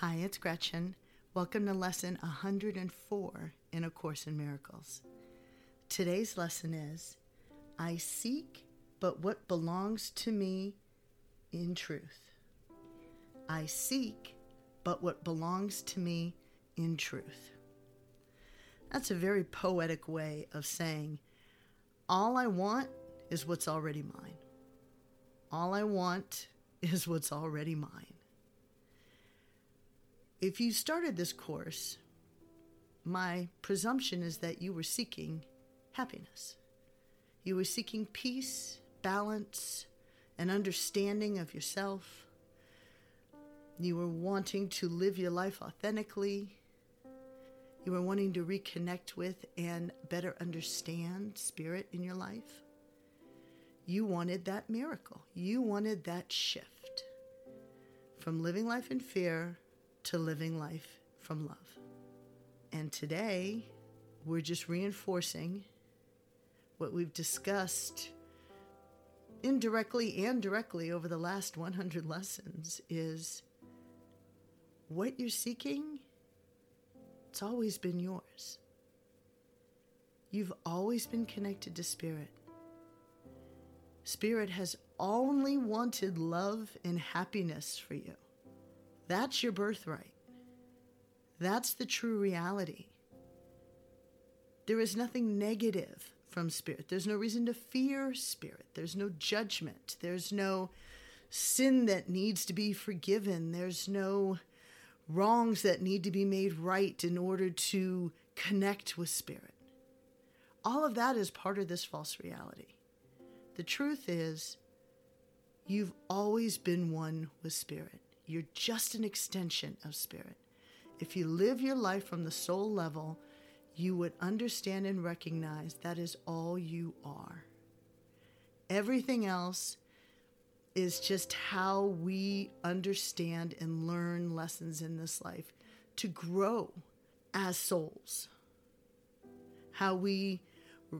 Hi, it's Gretchen. Welcome to lesson 104 in A Course in Miracles. Today's lesson is I seek but what belongs to me in truth. I seek but what belongs to me in truth. That's a very poetic way of saying, all I want is what's already mine. All I want is what's already mine if you started this course, my presumption is that you were seeking happiness. You were seeking peace, balance, and understanding of yourself. You were wanting to live your life authentically. You were wanting to reconnect with and better understand spirit in your life. You wanted that miracle. You wanted that shift from living life in fear to living life from love. And today, we're just reinforcing what we've discussed indirectly and directly over the last 100 lessons is what you're seeking, it's always been yours. You've always been connected to Spirit. Spirit has only wanted love and happiness for you. That's your birthright. That's the true reality. There is nothing negative from spirit. There's no reason to fear spirit. There's no judgment. There's no sin that needs to be forgiven. There's no wrongs that need to be made right in order to connect with spirit. All of that is part of this false reality. The truth is, you've always been one with spirit. You're just an extension of spirit. If you live your life from the soul level, you would understand and recognize that is all you are. Everything else is just how we understand and learn lessons in this life to grow as souls. How we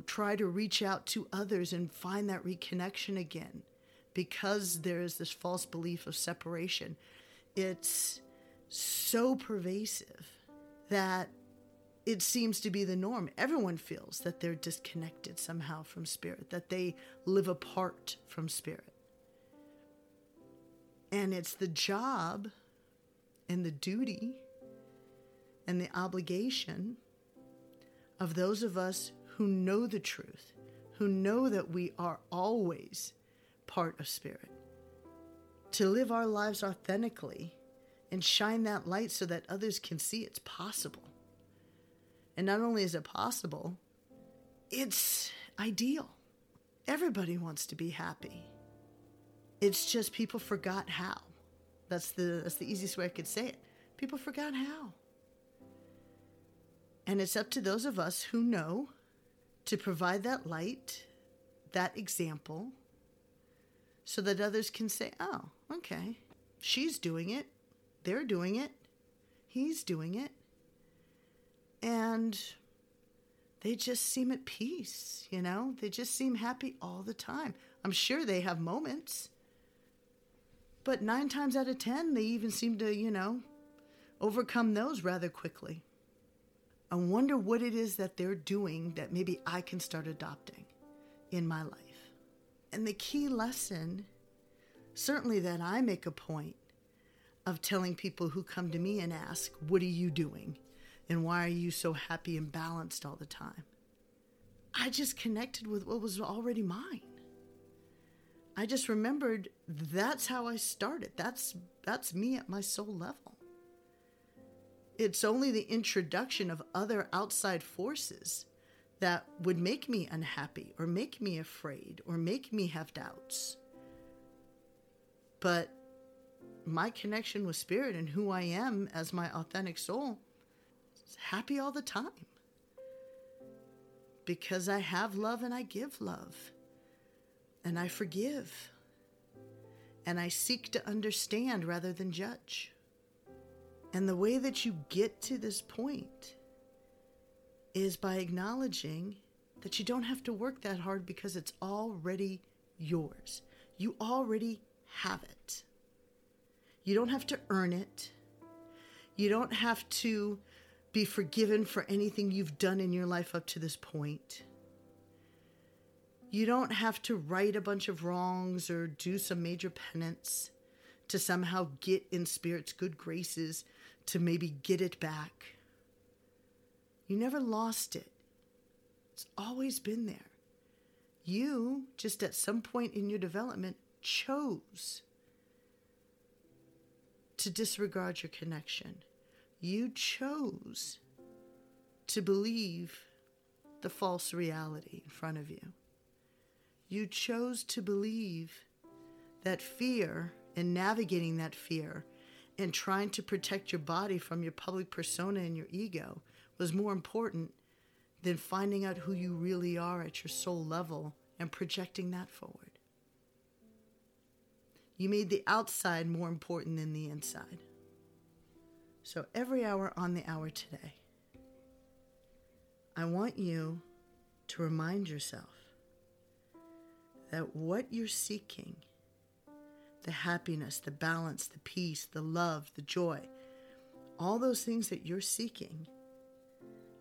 try to reach out to others and find that reconnection again because there is this false belief of separation. It's so pervasive that it seems to be the norm. Everyone feels that they're disconnected somehow from spirit, that they live apart from spirit. And it's the job and the duty and the obligation of those of us who know the truth, who know that we are always part of spirit. To live our lives authentically and shine that light so that others can see it's possible. And not only is it possible, it's ideal. Everybody wants to be happy. It's just people forgot how. That's the that's the easiest way I could say it. People forgot how. And it's up to those of us who know to provide that light, that example, so that others can say, oh, okay, she's doing it, they're doing it, he's doing it, and they just seem at peace, you know? They just seem happy all the time. I'm sure they have moments, but nine times out of ten, they even seem to, you know, overcome those rather quickly. I wonder what it is that they're doing that maybe I can start adopting in my life. And the key lesson, certainly that I make a point of telling people who come to me and ask, What are you doing? And why are you so happy and balanced all the time? I just connected with what was already mine. I just remembered that's how I started. That's that's me at my soul level. It's only the introduction of other outside forces that would make me unhappy or make me afraid or make me have doubts. But my connection with spirit and who I am as my authentic soul is happy all the time. Because I have love and I give love. And I forgive. And I seek to understand rather than judge. And the way that you get to this point is by acknowledging that you don't have to work that hard because it's already yours. You already have it. You don't have to earn it. You don't have to be forgiven for anything you've done in your life up to this point. You don't have to right a bunch of wrongs or do some major penance to somehow get in Spirit's good graces to maybe get it back. You never lost it, it's always been there. You, just at some point in your development, chose to disregard your connection. You chose to believe the false reality in front of you. You chose to believe that fear and navigating that fear and trying to protect your body from your public persona and your ego was more important than finding out who you really are at your soul level and projecting that forward. You made the outside more important than the inside. So every hour on the hour today, I want you to remind yourself that what you're seeking the happiness, the balance, the peace, the love, the joy all those things that you're seeking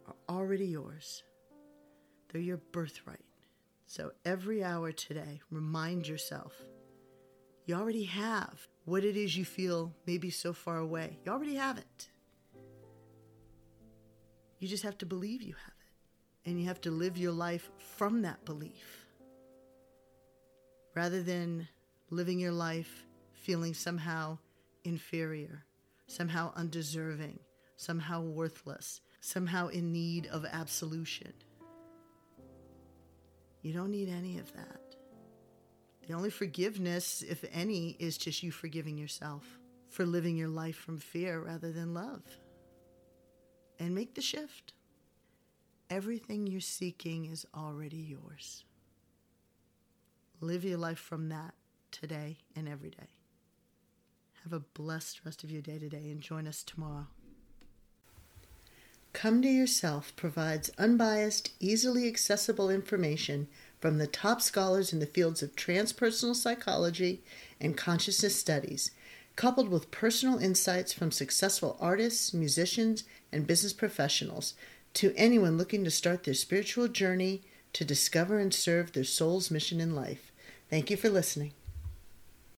are already yours. They're your birthright. So every hour today, remind yourself you already have what it is you feel maybe so far away. You already have it. You just have to believe you have it. And you have to live your life from that belief rather than living your life feeling somehow inferior, somehow undeserving, somehow worthless, somehow in need of absolution. You don't need any of that. The only forgiveness, if any, is just you forgiving yourself for living your life from fear rather than love. And make the shift. Everything you're seeking is already yours. Live your life from that today and every day. Have a blessed rest of your day today and join us tomorrow. Come to Yourself provides unbiased, easily accessible information from the top scholars in the fields of transpersonal psychology and consciousness studies, coupled with personal insights from successful artists, musicians, and business professionals to anyone looking to start their spiritual journey to discover and serve their soul's mission in life. Thank you for listening.